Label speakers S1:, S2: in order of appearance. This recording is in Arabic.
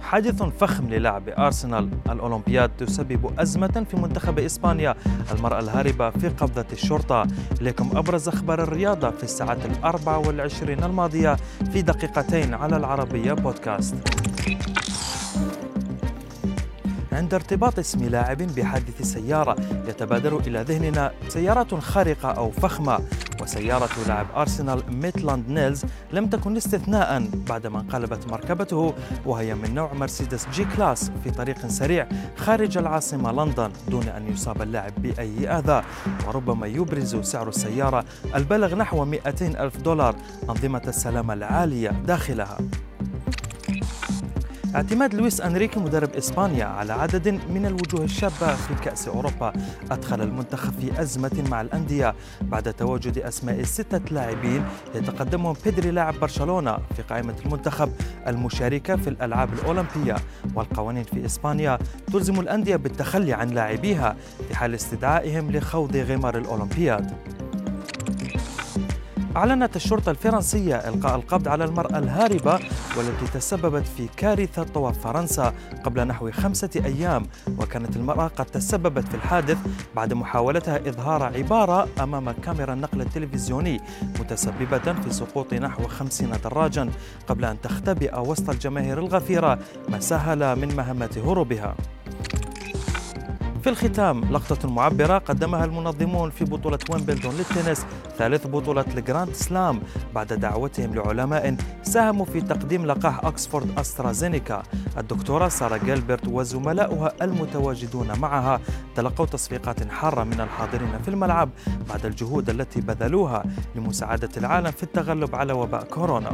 S1: حادث فخم للاعب أرسنال. الأولمبياد تسبب أزمة في منتخب إسبانيا. المرأة الهاربة في قبضة الشرطة. إليكم أبرز أخبار الرياضة في الساعات الأربع والعشرين الماضية في دقيقتين على العربية بودكاست. عند ارتباط اسم لاعب بحادث سيارة يتبادر إلى ذهننا سيارة خارقة أو فخمة. وسيارة لاعب أرسنال ميتلاند نيلز لم تكن استثناء بعدما انقلبت مركبته وهي من نوع مرسيدس جي كلاس في طريق سريع خارج العاصمة لندن دون أن يصاب اللاعب بأي أذى. وربما يبرز سعر السيارة البالغ نحو 200 ألف دولار أنظمة السلامة العالية داخلها. اعتماد لويس أنريكي مدرب إسبانيا على عدد من الوجوه الشابة في كأس أوروبا. أدخل المنتخب في أزمة مع الأندية بعد تواجد أسماء ستة لاعبين يتقدمهم بيدري لاعب برشلونة في قائمة المنتخب المشاركة في الألعاب الأولمبية. والقوانين في إسبانيا تلزم الأندية بالتخلي عن لاعبيها في حال استدعائهم لخوض غمار الأولمبياد. أعلنت الشرطة الفرنسية إلقاء القبض على المرأة الهاربة والتي تسببت في كارثة طوى فرنسا قبل نحو خمسة أيام وكانت المرأة قد تسببت في الحادث بعد محاولتها إظهار عبارة أمام كاميرا النقل التلفزيوني متسببة في سقوط نحو خمسين دراجا قبل أن تختبئ وسط الجماهير الغفيرة ما سهل من مهمة هروبها. في الختام لقطة معبرة قدمها المنظمون في بطولة ويمبلدون للتنس ثالث بطولة الجراند سلام. بعد دعوتهم لعلماء ساهموا في تقديم لقاح أكسفورد أسترازينيكا. الدكتورة سارة جيلبرت وزملاؤها المتواجدون معها تلقوا تصفيقات حارة من الحاضرين في الملعب بعد الجهود التي بذلوها لمساعدة العالم في التغلب على وباء كورونا.